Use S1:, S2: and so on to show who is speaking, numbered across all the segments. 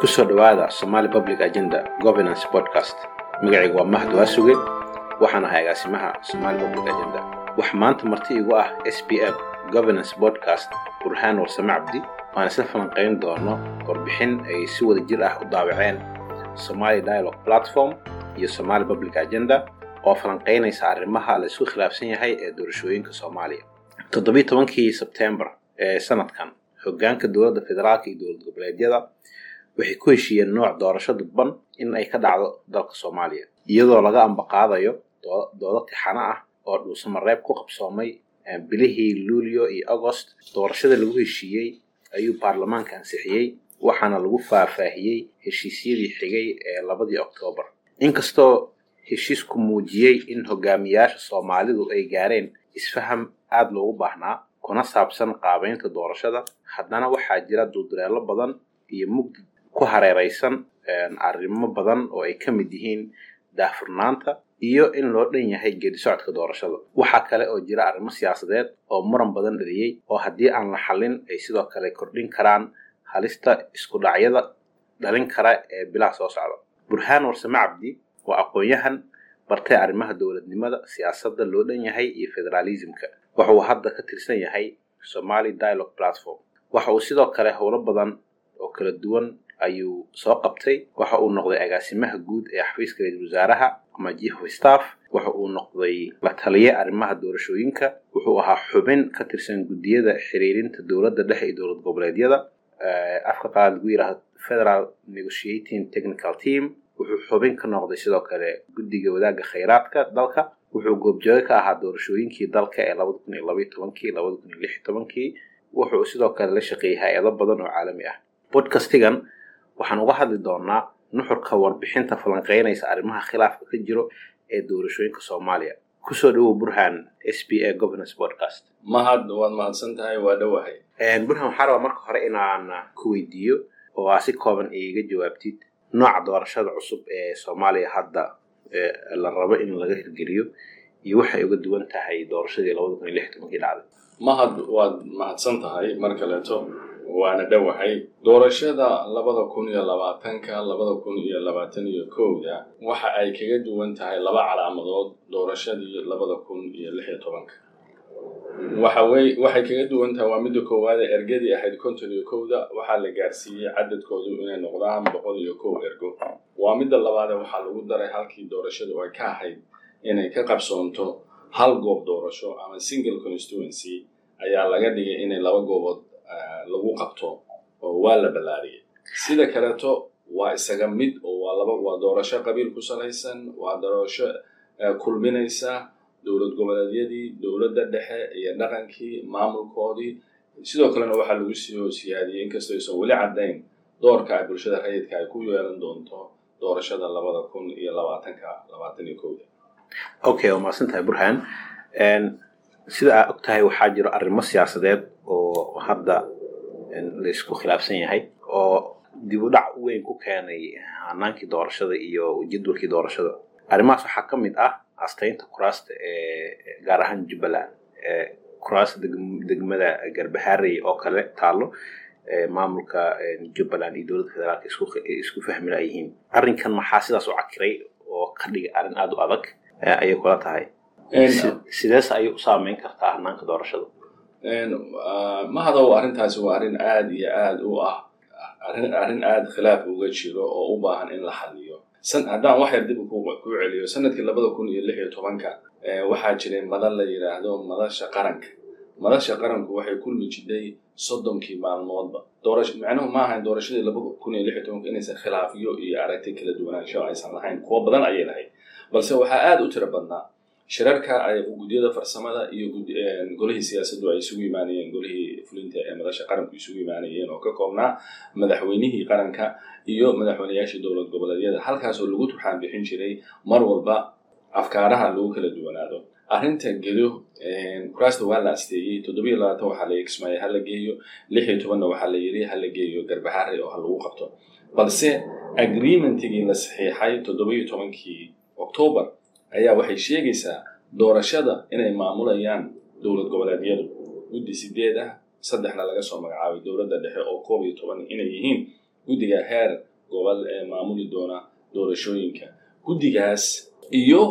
S1: ku soo dhowaada somaali public agenda governance podcast. Magacayga waa mahad waasuge waxaan ahay agaasimaha somaali public agenda. Wax maanta marti igu ah s b f governance podcast burhaan warsame cabdi waan isla falanqayn doono warbixin ay si wada jir ah u daawaceen somali dialogue platform iyo somali public agenda oo falanqaynaysa arrimaha la isku khilaafsan yahay ee doorashooyinka soomaaliya. Toddobiyi tobankii sebtembar ee sanadkan hoggaanka dowladda federaalka iyo dowlad goboleedyada waxay ku heshiiyeen nooc doorasho dadban in ay ka dhacdo dalka soomaaliya. Iyadoo laga ambaqaadayo doodo tixano ah oo dhuusamareeb ku qabsoomay bilihii luulyo iyo agost doorashada lagu heshiiyey ayuu baarlamaanka ansixiyey waxaana lagu faahfaahiyey heshiisyadii xigay ee labadii oktoobar inkastoo heshiisku muujiyey in hogaamiyaasha soomaalidu ay gaareen isfaham aada loogu baahnaa kuna saabsan qaabaynta doorashada haddana waxaa jira dulduleelo badan iyo mugdi ku hareeraysan arrimo badan oo ay ka mid yihiin daahfurnaanta iyo in loo dhan yahay geedi socodka doorashada. Waxaa kale oo jira arrimo siyaasadeed oo muran badan dhaliyey oo haddii aan la xallin ay sidoo kale kordhin karaan halista isku dhacyada dhalin kara ee bilaha soo socda. Burhaan warsame cabdi waa aqoon-yahan bartay arrimaha dowladnimada siyaasadda loo dhan yahay iyo federaalismka waxa uu hadda ka tirsan yahay somali dialogue platform. Waxa uu sidoo kale howlo badan oo kala duwan ayuu soo qabtay. Waxa uu noqday agaasimaha guud ee xafiiska ra'iisul wasaaraha ama chief staff. Waxa uu noqday la taliye arrimaha doorashooyinka. Wuxuu ahaa xubin ka tirsan guddiyada xiriirinta dowladda dhexe iyo dowlad goboleedyada. Afka qaad lagu yidhaahdo federal negotiating technical team. Wuxuu xubin ka noqday sidoo kale guddiga wadaagga khayraadka dalka. Wuxuu goobjooge ka ahaa doorashooyinkii dalka ee labada kun iyo labaiyo tobankii labada kun iyo lix tobankii. Wuxuu sidoo kale la shaqeeyey hay'ado badan oo caalami ah. Bodcastigan waxaan uga hadli doonaa nuxurka warbixinta falanqeynaysa arrimaha khilaafka ka jiro ee doorashooyinka soomaaliya. Kusoo dhawow burhan s b a governance podcast
S2: mahad waad mahadsan tahay waa dhowahay
S1: burhan waxaa rabaa marka hore inaan ku weydiiyo oo aa si kooban iiga jawaabtid nooca doorashada cusub ee soomaaliya hadda la rabo in laga hirgeliyo iyo waxay uga duwan tahay doorashadii labada kun iyo lix tobankii dhacday.
S2: Mahad waad mahadsan tahay mar kaleeto waana dhowahay doorashada labada kun iyo labaatanka labada kun iyo labaatan iyo kowda waxa ay kaga duwan tahay laba calaamadood doorashadii labada kun iyo lix iyo tobanka. Waxawey waxay kaga duwan tahay waa midda koowaad ee ergadii ahayd konton iyo kowda waxaa la gaarsiiyey cadadkoodu inay noqdaan boqol iyo kow ergo. Waa midda labaade waxaa lagu daray halkii doorashadu ay ka ahayd inay ka qabsoonto hal goob doorasho ama single constituency ayaa laga dhigay inay laba goobood lagu qabto oo waa la ballaariyay. Sida kaleeto waa isaga mid oo waa laba waa doorasho qabiil ku salaysan waa doorasho kulminaysa dowlad goboleedyadii dowladda dhexe iyo dhaqankii maamulkoodii. Sidoo kalena waxaa lagu soo siyaadiyey inkastoo aysan weli caddayn doorka ay bulshada rayidka ay ku yeelan doonto doorashada labada kun iyo labaatanka labaatan iyo kowda
S1: okay waa mahadsan tahay burhan sida aa og tahay waxaa jiro arrimo siyaasadeed hadda la isku khilaafsan yahay oo dib u dhac weyn ku keenay hanaankii doorashada iyo jadwalkii doorashada. Arrimahaas waxaa ka mid ah astaynta kuraasta ee gaar ahaan jubbaland kuraasta degmada garbaharey oo kale taallo maamulka jubbaland iyo dowladda federaalka isku fahmi layihiin arrinkan maxaa sidaas u cakiray oo ka dhigay arrin aada u adag? Ayay kula tahay. Sidees ayay u saameyn kartaa hanaanka doorashada
S2: mahadow arrintaasi waa arrin aada iyo aada u ah arrin aada khilaaf uga jiro oo u baahan in la xaliyo haddaan wax yar dib ku celiyo sannadkii labada kun iyo lix iyo tobanka waxaa jiray madal la yidhaahdo madasha qaranka. Madasha qaranku waxay kulmi jiday soddonkii maalmoodba. Macnuhu ma ahayn doorashadii laba kun iyo lix iyo tobanka inaysan khilaafiyo iyo aragti kala duwanaansho aysan lahayn. Kuwo badan ayay lahayd. Balse waxaa aada u tiro badnaa shirarka ay guddiyada farsamada iyo golihii siyaasaddu ay isugu imaanayeen golihii fulinta ee madasha qaranku isugu imaanayeen oo ka koobnaa madaxweynihii qaranka iyo madaxweyneyaashii dowlad goboleedyada. Halkaasoo lagu turxaan bixin jiray mar walba afkaaraha lagu kala duwanaado. Arrinta gedo kuraasta waa la asteeyey toddobiyo labaatan waxaa la kismaayey hala geeyo. Lix iyo tobanna waxaa la yidhi hala geeyo garbahare oo ha lagu qabto. Balse agreementigii la saxiixay toddobiyo tobankii octoobar ayaa waxay sheegaysaa doorashada inay maamulayaan dowlad goboleedyadu. Guddi sideed ah saddexna laga soo magacaabay dowladda dhexe oo koob iyo toban inay yihiin. Guddiga heer gobol ee maamuli doona doorashooyinka. Guddigaas iyo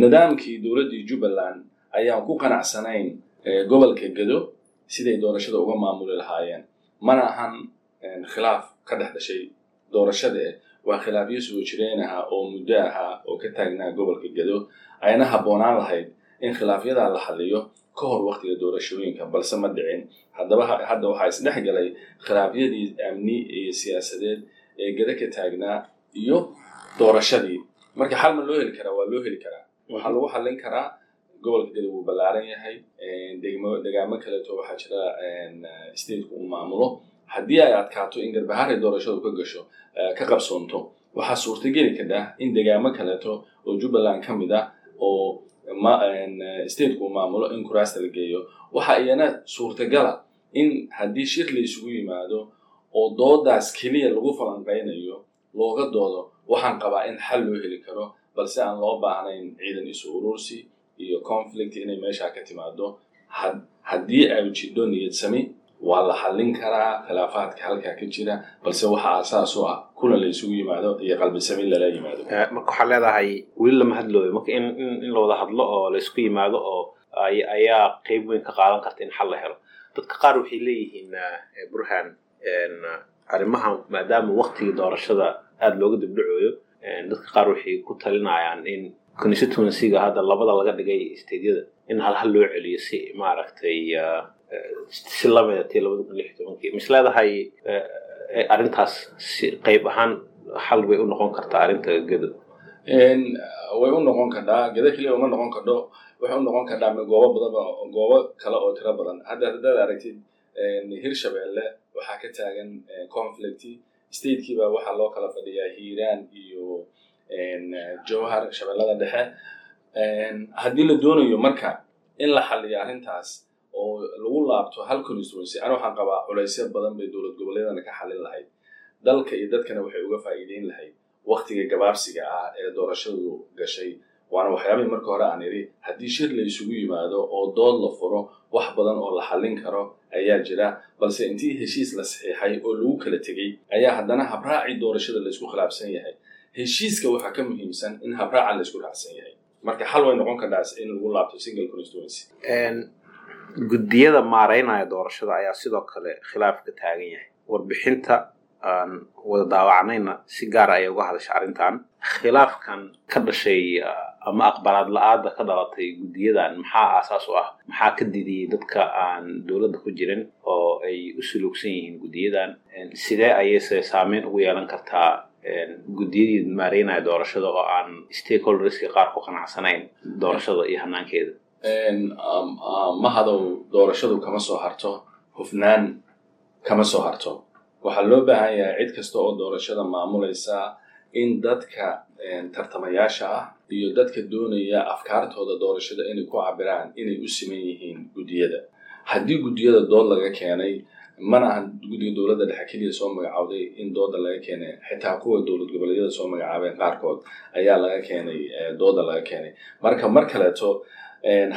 S2: nidaamkii dowladdii jubbaland ayaan ku qanacsanayn gobolka gedo siday doorashada uga maamuli lahaayeen. Mana ahan khilaaf ka dhex dhashay doorashada eh waa khilaafyo soo jireen ahaa oo muddo ahaa oo ka taagnaa gobolka gedo ayna habboonaan lahayd in khilaafyadaa la xaliyo ka hor waktiga doorashooyinka balse ma dhicin. Haddaba hadda waxaa isdhex galay khilaafyadii amni iyo siyaasadeed ee geda ka taagnaa iyo doorashadii. Marka xal ma loo heli karaa? Waa loo heli karaa. Waxaa lagu xallin karaa gobolka geda wuu ballaaran yahay. Degaamo kaleeto waxaa jira stateku uu maamulo haddii ay adkaato in garbaharay doorashadu ka gasho ka qabsoonto waxaa suurtageli kadhaa in degaamo kaleeto oo jubbaland ka mid ah oo stateku maamulo in kuraasta la geeyo. Waxaa iyana suurtagala in haddii shir la isugu yimaado oo doodaas keliya lagu falanqaynayo looga doodo waxaan qabaa in xal loo heli karo balse aan loo baahnayn ciidan isu urursi iyo conflict inay meeshaa ka timaado haddii ay jidho niyad sami waa la xallin karaa khilaafaadka halkaa ka jira balse waxa aasaas u ah kulan la isugu yimaado iyo qalbisamin lala yimaado.
S1: Marka waxaad leedahay weli lama hadlooyo. Marka in in la wada hadlo oo la isku yimaado oo ayaa qeyb weyn ka qaadan karta in xal la helo. Dadka qaar waxay leeyihiin burhan arrimahan maadaama waktigii doorashada aada looga dibdhacooyo dadka qaar waxay ku talinayaan in constituencyga hadda labada laga dhigay stateyada in hal hal loo celiyo si maaragtay si lamida tii labada kun lix tobankii. Mis leedahay arrintaas si qayb ahaan xal bay u noqon kartaa arrinta gedo
S2: way u noqon kadhaa gedo keliya uma noqon kadho waxay u noqon kadhaa goobo badan goobo kale oo tiro badan. Hadda haddaad aragtid hirshabeelle waxaa ka taagan conflict statekiiba waxaa loo kala fadhiyaa hiiraan iyo jowhar shabeellada dhexe. Haddii la doonayo marka in la xaliyo arrintaas oo lagu laabto hal constituency ana waxaan qabaa culaysyo badan bay dowlad goboleedana ka xalin lahayd. Dalka iyo dadkana waxay uga faa'iideyn lahayd waktiga gabaabsiga ah ee doorashadu gashay. Waana waxyaabihii marka hore aan idhi haddii shir la isugu yimaado oo dood la furo wax badan oo la xallin karo ayaa jira. Balse intii heshiis la saxiixay oo lagu kala tegey ayaa haddana habraacii doorashada laysku khilaafsan yahay. Heshiiska waxaa ka muhiimsan in habraaca laysku raacsan yahay. Marka xal way noqon kadhaas in lagu laabto single constituency
S1: guddiyada maareynaya doorashada ayaa sidoo kale khilaaf ka taagan yahay. Warbixinta aan wada daawacnayna si gaara ayay uga hadashay arrintan. Khilaafkan ka dhashay ama aqbalaad la-aada ka dhalatay guddiyadan maxaa aasaas u ah? Maxaa ka didiyey dadka aan dowladda ku jirin oo ay u suluugsan yihiin guddiyadan sidee ayayse saameyn ugu yeelan kartaa guddiyadii maareynaya doorashada oo aan stakeholderska qaar ku qanacsanayn doorashada iyo hanaankeeda
S2: mahadow doorashadu kama soo harto hufnaan kama soo harto. Waxaa loo baahan yahay cid kasta oo doorashada maamulaysa in dadka tartamayaasha ah iyo dadka doonaya afkaartooda doorashada inay ku cabiraan inay u siman yihiin guddiyada. Haddii guddiyada dood laga keenay mana ahan guddiga dowladda dhexe keliya soo magacawday in dooda laga keenay xitaa kuwa dowlad goboleedyada soo magacaabeen qaarkood ayaa laga keenay dooda laga keenay. Marka mar kaleeto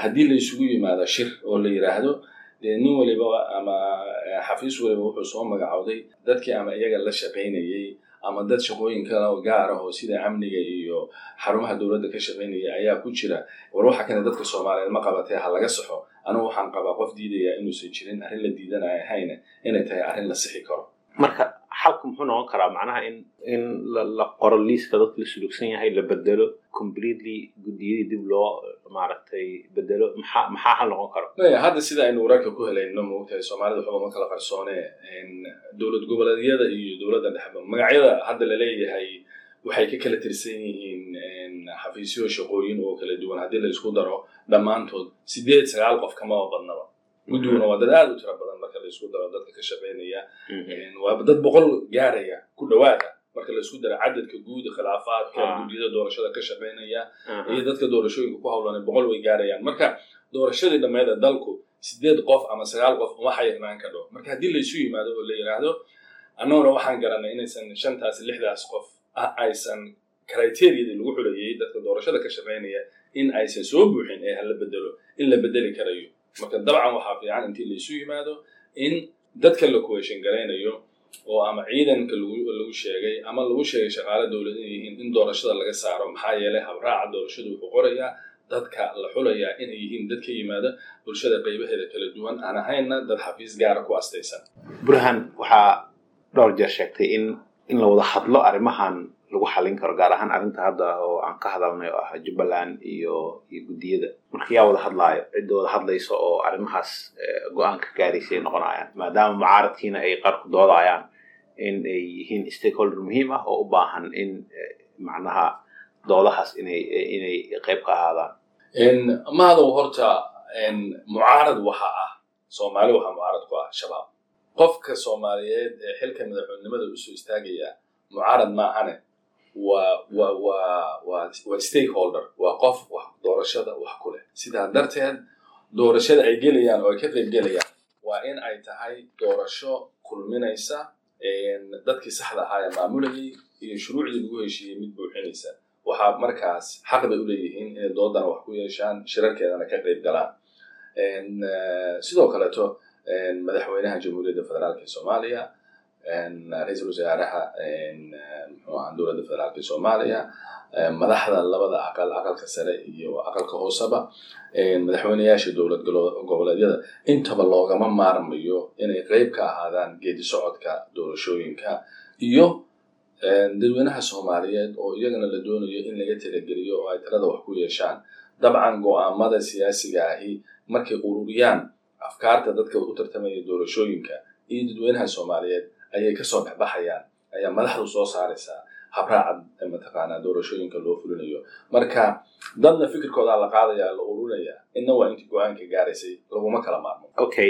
S2: haddii la isugu yimaado shir oo la yidhaahdo dee nin waliba ama xafiis waliba wuxuu soo magacawday dadkii ama iyaga la shaqaynayey ama dad shaqooyin kale oo gaar ah oo sida amniga iyo xarumaha dowladda ka shaqaynaya ayaa ku jira. War waxa kane dadka soomaaliyeed ma qabatee ha laga saxo. Anugu waxaan qabaa qof diidaya inuusan jirin arrin la diidanaya ahayna inay tahay arrin la sixi karo.
S1: Marka xalku muxuu noqon karaa macnaha in in la qoro liiska dadka la sulugsan yahay la bedelo completely guddiyadii dib loo maaragtay bedelo maxaa maxaa xal noqon karo?
S2: Maya hadda sida aynu wararka ku helayno moogtahay soomaalida waxba ma kala qarsoone dowlad goboleedyada iyo dowladda dhexba magacyada hadda la leeyahay waxay ka kala tirsan yihiin xafiisyo shaqooyin oo kala duwan. Haddii la isku daro dhammaantood sideed sagaal qof kamaba badnaba. Guddiguna waa dad aada u tiro badan marka la isku daro dadka ka shaqaynaya waa dad boqol gaaraya ku dhawaada marka la isku daro cadadka guud khilaafaadka guddiyada doorashada ka shaqaynaya iyo dadka doorashooyinka ku hawlanay boqol way gaarayaan. Marka doorashadii dhammeeda dalku sideed qof ama sagaal qof uma xayirnaan kadho marka haddii laysu yimaado oo la yidhaahdo annaguna waxaan garanay inaysan shantaas lixdaas qof aysan criteriyadii lagu xulayay dadka doorashada ka shaqaynaya in aysan soo buuxin ee hala bedelo in la bedeli karayo. Marka dabcan waxaa fiican intii laysu yimaado in dadka la kuweshin garaynayo oo ama ciidanka lagu sheegay ama lagu sheegay shaqaale dowlad inay yihiin in doorashada laga saaro maxaa yeelay habraaca doorashadu wuxuu qorayaa dadka la xulayaa inay yihiin dad ka yimaada bulshada qaybaheeda kala duwan. Aan ahaynna dad xafiis gaara ku astaysan.
S1: Burhan waxaa dhowr jeer sheegtay in in la wada hadlo arrimahan lagu xallin karo gaar ahaan arrinta hadda oo aan ka hadalnay oo ah jubbaland iyo iyo guddiyada marka yaa wada hadlaayo cidda wada hadlaysa oo arrimahaas go'aan ka gaaraysay noqonayaan maadaama mucaaradkiina ay qaar ku doodayaan in ay yihiin stakeholder muhiim ah oo u baahan in macnaha doodahaas inay inay qayb ka ahaadaan.
S2: Mahadow horta mucaarad waxa ah soomaali waxaa mucaarad ku ah shabaab. Qofka soomaaliyeed ee xilka madaxweynenimada u soo istaagaya mucaarad maahane waa wa wa wa waa stakeholder waa qof wax doorashada wax ku leh. Sidaa darteed doorashada ay gelayaan oo ay ka qayb gelayaan waa in ay tahay doorasho kulminaysa dadkii saxda ahaa ee maamulayay iyo shuruucdii lagu heshiiyey mid buuxinaysa. Waxaa markaas xaq bay u leeyihiin inay doodana wax ku yeeshaan shirarkeedana ka qayb galaan. Sidoo kaleeto madaxweynaha jamhuuriyadda federaalk soomaaliya ra'iisul wasaaraha muxuu ahaa dowladda federaalk ee soomaaliya madaxda labada aqal aqalka sare iyo aqalka hooseba madaxweyneyaasha dowlad goboleedyada. Intaba loogama maarmayo inay qayb ka ahaadaan geedi socodka doorashooyinka iyo dadweynaha soomaaliyeed oo iyagana la doonayo in laga talageliyo oo ay tirada wax ku yeeshaan. Dabcan go'aamada siyaasiga ahi markay ururiyaan afkaarta dadka u tartamaya doorashooyinka iyo dadweynaha soomaaliyeed ayay ka soo dhexbaxayaan ayaa madaxdu soo saaraysaa. Habraaca mataqaanaa doorashooyinka loo fulinayo. Marka dadna fikirkoodaa la qaadaya la ururinayaa inna waa intii go'aanka gaaraysay laguma kala maarmo.
S1: Okay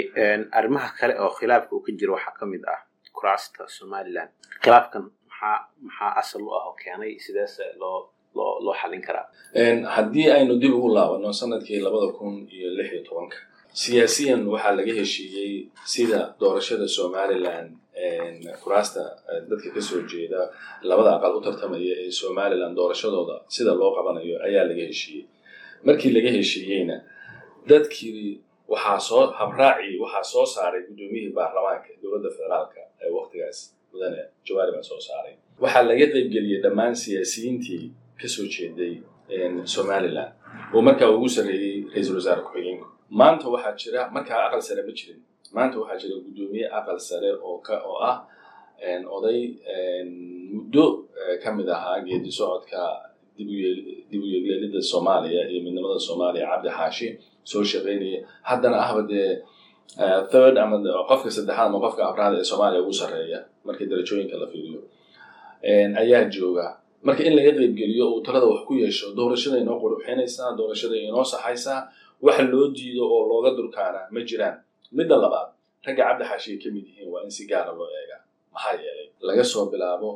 S1: arrimaha kale oo khilaafka uu ka jiro waxaa ka mid ah kuraasta somaliland. Khilaafkan maxaa maxaa asal u ah oo keenay sideese loo loo loo xallin karaa?
S2: Haddii aynu dib ugu laabano sannadkii labada kun iyo lix iyo tobanka siyaasiyan waxaa laga heshiiyey sida doorashada somaliland kuraasta dadka ka soo jeeda labada aqal u tartamaya ee somaliland doorashadooda sida loo qabanayo ayaa laga heshiiyey. Markii laga heshiiyeyna dadkii waxaa soo habraacii waxaa soo saaray guddoomiyihii baarlamaanka dowladda federaalka ee waktigaas mudane jawaari baa soo saaray. Waxaa laga qaybgeliyey dhammaan siyaasiyiintii ka soo jeeday somaliland oo markaa ugu sarreeyey ra'iisul wasaare ku-xigeenku maanta waxaa jira markaa aqal sare ma jirin maanta waxaa jira guddoomiye aqal sare oo ka oo ah oday muddo ka mid ahaa geedi socodka dib u yeegleelida soomaaliya iyo midnimada soomaaliya cabdi xaashi soo shaqaynaya haddana ahba dee third ama qofka saddexaad ama qofka afraad ee soomaaliya ugu sarreeya markii darajooyinka la fiiriyo ayaa jooga marka in laga qaybgeliyo uu talada wax ku yeesho doorashada inoo quruxinaysaa doorashada inoo saxaysaa wax loo diido oo looga durkaana ma jiraan midda labaad ragga cabdi xaashiya ka mid yihiin waa in si gaara loo eegaa. Maxaa yeelay? Laga soo bilaabo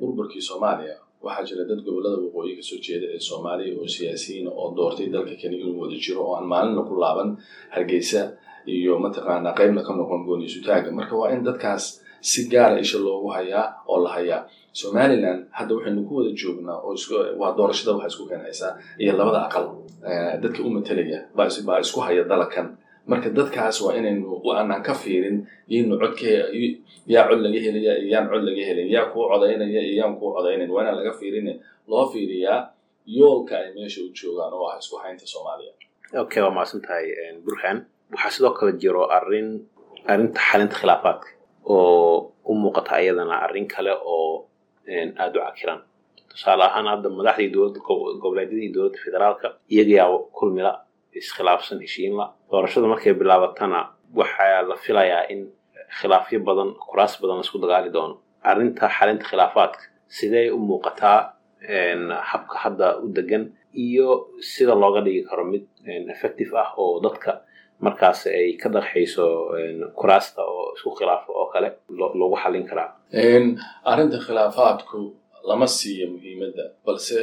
S2: burburkii soomaaliya. Waxaa jira dad gobollada waqooyi ka soo jeeda ee soomaaliya oo siyaasiyiina oo doortay dalka kani inuu wada jiro oo aan maalinna ku laaban hargeysa iyo mataqaanaa qaybna ka noqon gooniisutaaga marka waa in dadkaas si gaara isha loogu hayaa oo la hayaa. Somaliland hadda waxaynu ku wada joognaa oo waa doorashada waxa isku keenaysaa iyo labada aqal dadka u matelaya baa isku haya dalakan marka dadkaas waa inaynu aanaan ka fiirin yaynu cod ka yaa cod laga helaya iyo yaan cod laga helin yaa kuu codaynaya iyo yaan kuu codaynayn waa inaan laga fiirin loo fiiriyaa yoolka ay meesha u joogaan oo ah isku haynta soomaaliya.
S1: Okay waa mahadsan tahay burhan. Waxaa sidoo kale jiro arrin arrinta xalinta khilaafaadka oo u muuqata ayadana arrin kale oo aada u cakiran. Tusaale ahaan hadda madaxdii dowladda goboleedyadii dowladda federaalka iyagayaa kulmila iskhilaafsan heshiinla doorashada markay bilaabatana waxaa la filayaa in khilaafyo badan kuraas badan la isku dagaali doono. Arrinta xalinta khilaafaadka sidee u muuqataa habka hadda u degan iyo sida looga dhigi karo mid effective ah oo dadka markaas ay ka dhaqxayso kuraasta oo isku khilaafo oo kale loogu xallin karaa.
S2: Arrinta khilaafaadku lama siiyo muhiimadda balse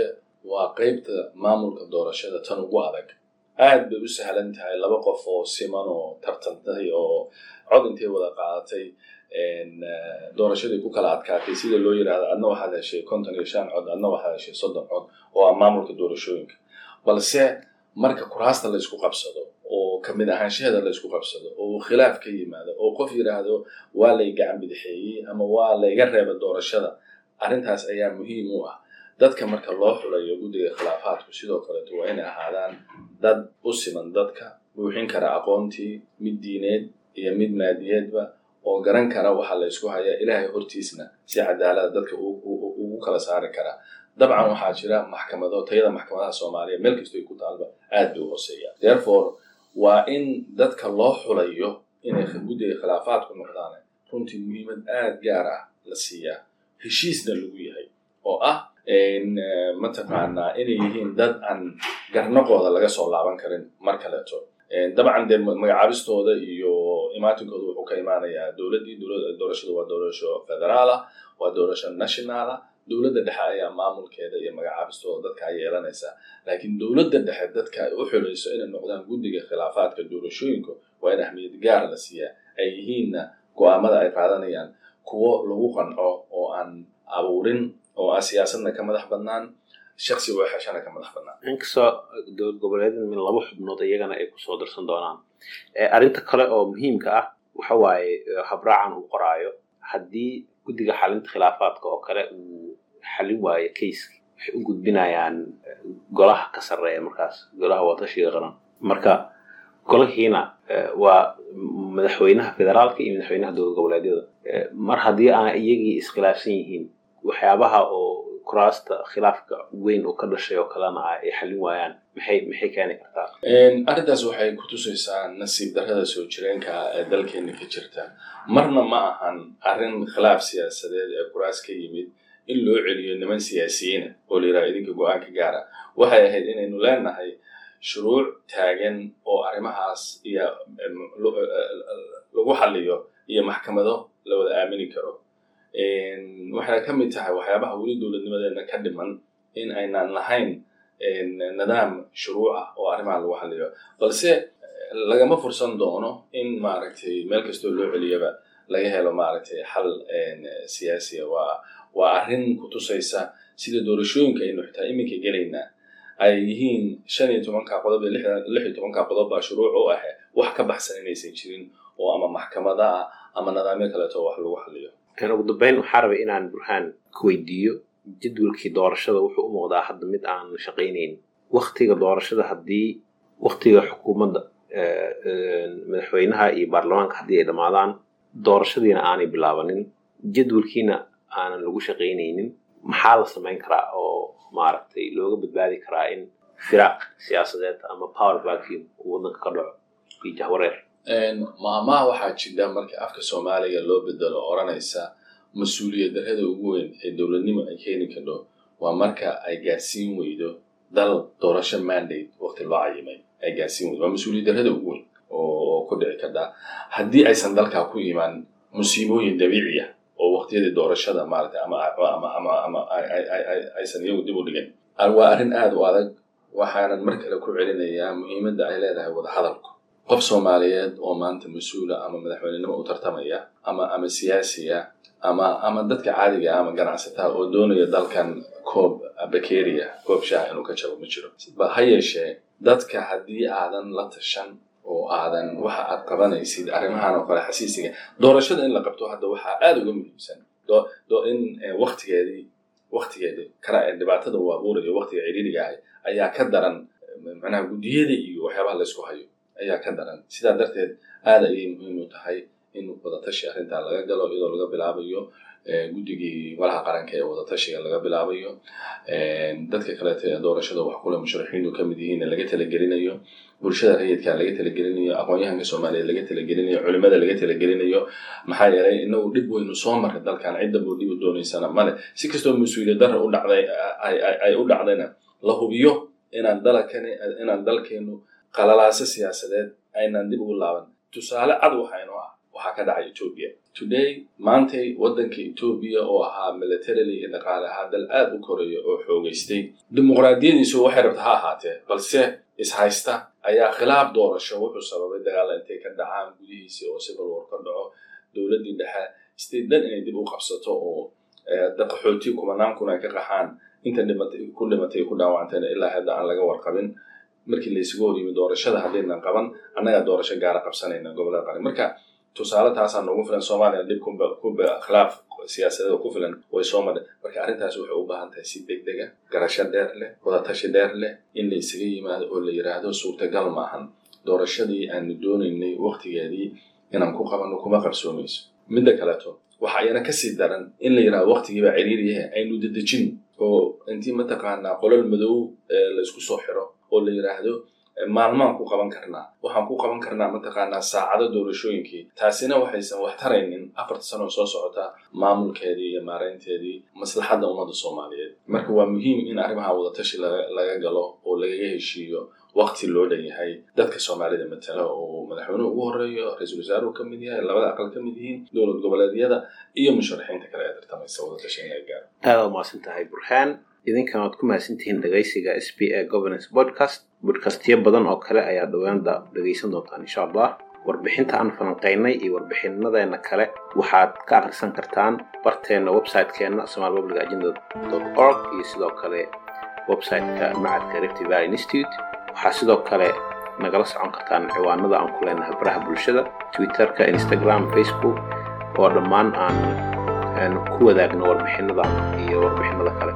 S2: waa qeybta maamulka doorashada tan ugu adag aad bay u sahlan tahay laba qof oo siman oo tartantay oo cod intay wada qaadatay doorashadii ku kala adkaatay. Sida loo yidhahdo adna waxaad heshay konton iyo shan cod adna waxaad heshay soddon cod oo ah maamulka doorashooyinka. Balse marka kuraasta laysku qabsado oo ka mid ahaanshaheeda laysku qabsado oo khilaaf ka yimaado oo qof yidhaahdo waa lay gacan bidixeeyey ama waa layga reeba doorashada arrintaas ayaa muhiim u ah dadka marka loo xulayo guddiga khilaafaadku sidoo kaleeto waa inay ahaadaan dad u siman dadka buuxin kara aqoontii mid diineed iyo mid maadiyeedba oo garan kara waxa la ysku hayaa ilaahay hortiisna si cadaalada dadka ugu kala saari kara. Dabcan waxaa jira maxkamado tayada maxkamadaha soomaaliya meel kastoy ku taalba aad bay u hooseeya therefore waa in dadka loo xulayo inay guddiga khilaafaadku noqdaan runtii muhiimad aad gaar ah la siiyaa. Heshiisna lagu yahay oo ah mataqaanaa inay yihiin dad aan garnaqooda laga soo laaban karin mar kaleeto. Dabcan dee magacaabistooda iyo imaatinkooda wuxuu ka imaanayaa dowladdii doorashadu waa doorasho federaala waa doorasho nationaala dowladda dhexe ayaa maamulkeeda iyo magacaabistooda dadka ay yeelanaysaa. Laakiin dowladda dhexe dadka ay u xulayso inay noqdaan guddiga khilaafaadka doorashooyinka waa in ahmiyad gaar la siiyaa. Ay yihiinna go'aamada ay qaadanayaan kuwo lagu qanco oo aan abuurin oo aan siyaasadna ka madax badnaan shaksi oo xeshana ka madax badnaan
S1: inkastoo dowlad goboleedyada min laba xubnood iyagana ay ku soo darsan doonaan. Arrinta kale oo muhiimka ah waxa waaye habraacan uu qoraayo haddii guddiga xalinta khilaafaadka oo kale uu xalin waayo kayska waxay u gudbinayaan golaha ka sarreeya markaas golaha watashiga qaran. Marka golahiina waa madaxweynaha federaalka iyo madaxweynaha dowlad goboleedyada. Mar haddii aan iyagii iskhilaafsan yihiin waxyaabaha oo kuraasta khilaafka weyn oo ka dhashay oo kalena ay xallin waayaan maxay maxay keeni kartaa?
S2: Arrintaas waxay ku tusaysaa nasiib darrada soo jireenka ee dalkeena ka jirta. Marna ma ahan arrin khilaaf siyaasadeed ee kuraas ka yimid in loo celiyo niman siyaasiyiina oo la yidhaha idinka go'aanka gaara. Waxay ahayd inaynu leenahay shuruuc taagan oo arrimahaas iyo lagu xalliyo iyo maxkamado la wada aamini karo waxayna ka mid tahay waxyaabaha weli dowladnimadeena ka dhiman in aynaan lahayn nidaam shuruuc ah oo arrimaha lagu xalliyo. Balse lagama fursan doono in maaragtay meel kastoo loo celiyaba laga helo maaragtay xal siyaasiya waa waa arrin ku tusaysa sida doorashooyinka aynu xitaa iminka gelaynaa. Ay yihiin shan iyo tobanka qodob iyo lix iyo tobanka qodob shuruuc u ah wax ka baxsan inaysan jirin oo ama maxkamada ah ama nidaamyo kaleeto wax lagu xalliyo
S1: ugu dambeyn waxaa rabay inaan burhaan ku weydiiyo. Jadwalkii doorashada wuxuu u muuqdaa hadda mid aan shaqaynayn. Waktiga doorashada haddii waktiga xukuumadda madaxweynaha iyo baarlamaanka haddii ay dhammaadaan doorashadiina aanay bilaabanin. Jadwalkiina aanan lagu shaqaynaynin. Maxaa la samayn karaa oo maaragtay looga badbaadi karaa in firaaq siyaasadeed ama power vacuum uu waddanka ka dhaco? Iyo jahwareer
S2: maamaha waxaa jidha marka afka soomaaliga loo bedelo odhanaysa mas'uuliyad darrada ugu weyn ee dowladnimo ay keeni kardho waa marka ay gaarsiin weydo dal doorasho mandate waqti loo cayimay ay gaarsiin weydo waa mas'uuliyad darrada ugu weyn oo ku dhici karta. Haddii aysan dalkaa ku imaan musiibooyin dabiici ah oo waqtiyadii doorashada maaragtay ama aysan iyagu dib u dhigin waa arrin aada u adag waxaanan mar kale ku celinayaa muhiimadda ay leedahay wadahadalku qof soomaaliyeed oo maanta mas'uula ama madaxweynenimo u tartamaya ama ama siyaasiya ama ama dadka caadiga ama ganacsataa oo doonaya dalkan koob bakeria koob shaah inuu ka jabo ma jiro. Ha yeeshee dadka haddii aadan la tashan oo aadan waxa aad qabanaysid arrimahan oo kale xasiisiga doorashada in la qabto hadda waxaa aada uga muhiimsan. In waktigeedii waktigeedii kara dhibaatada uu abuurayo waktiga ciriiriga ahay ayaa ka daran macnaha guddiyada iyo waxyaabaha laysku hayo ayaa ka daran. Sidaa darteed aada ayay muhiim u tahay in wadatashi arrintaa laga galo iyadoo laga bilaabayo guddigii golaha qaranka ee wadatashiga laga bilaabayo. Dadka kaleeto ee doorashada wax kule musharaxiintu ka mid yihiin laga talagelinayo bulshada rayidka laga talagelinayo aqoon-yahanka soomaaliya laga talagelinayo culimada laga talagelinayo. Maxaa yeelay inagu dhib weynu soo marray dalkan cidda buu dhib u doonaysana male si kastoo mas'uuliyad darra u ay u dhacdayna la hubiyo inaan dalakani inaan dalkeenu qalalaaso siyaasadeed aynaan dib ugu laaban. Tusaale cad waxaa inoo ah waxaa ka dhacay etoobiya today maantay waddanka etoobiya oo ahaa militarily iyo dhaqaale ahaa dal aad u koreeya oo xoogaystay dimuqraadiyadiisu waxay rabta ha ahaatee balse ishaysta ayaa khilaaf doorasho wuxuu sababay dagaalla intay ka dhacaan gudihiisii oo civil war ka dhaco. Dowladdii dhexe state dan inay dib u qabsato oo qaxooti kumanaan kun ay ka qaxaan. Inta ku dhimatay ku dhaawacantayna ilaa hadda aan laga warqabin markii laysugu hor yimi doorashada haddaynan qaban annagaa doorasho gaara qabsanayna gobollada qaran marka tusaale taasaa noogu filan soomaaliya dib kuba khilaaf siyaasadeed ku filan way soo madhay marka arrintaas waxay u baahan tahay si deg dega garasho dheer leh wadatashi dheer leh in la isaga yimaado oo la yidhaahdo suurtagal maahan doorashadii aanu doonaynay waktigeedii inaan ku qabanno kuma qarsoomayso midda kaleeto waxa ayana ka sii daran in la yidhahdo waktigiibaa ciriiriyahe aynu dedejin oo intii mataqaanaa qolol madow laysku soo xiro oo la yidhaahdo maalmaan ku qaban karnaa. Waxaan ku qaban karnaa mataqaanaa saacado doorashooyinkii. Taasina waxaysan wax taraynin afarta sanoo soo socota maamulkeedii iyo maaraynteedii maslaxadda ummadda soomaaliyeed. Marka waa muhiim in arrimaha wadatashi laga galo oo lagaga heshiiyo wakti loo dhan yahay. Dadka soomaalida matala oo madaxweynuhu ugu horeeyo ra'iisul wasaaruhu ka mid yahay labada aqal ka mid yihiin dowlad goboleedyada iyo musharaxiinta kale ee tartamaysa wadatashi in laga gaaro.
S1: Aada u mahadsan tahay burhaan idinkana waad ku mahadsantihiin dhegaysiga s p a governance podcast. Bodkastyo badan oo kale ayaa dhawaanda dhegaysan doontaan insha allah. Warbixinta aan falanqaynay iyo warbixinadeena kale waxaad ka akhrisan kartaan barteena website-keenna somal public agenda org iyo sidoo kale website-ka macadka rift valley institute. Waxaa sidoo kale nagala socon kartaan ciwaanada aan ku leenahay baraha bulshada twitterka instagram facebook oo dhammaan aan ku wadaagno warbixinada iyo warbixinada kale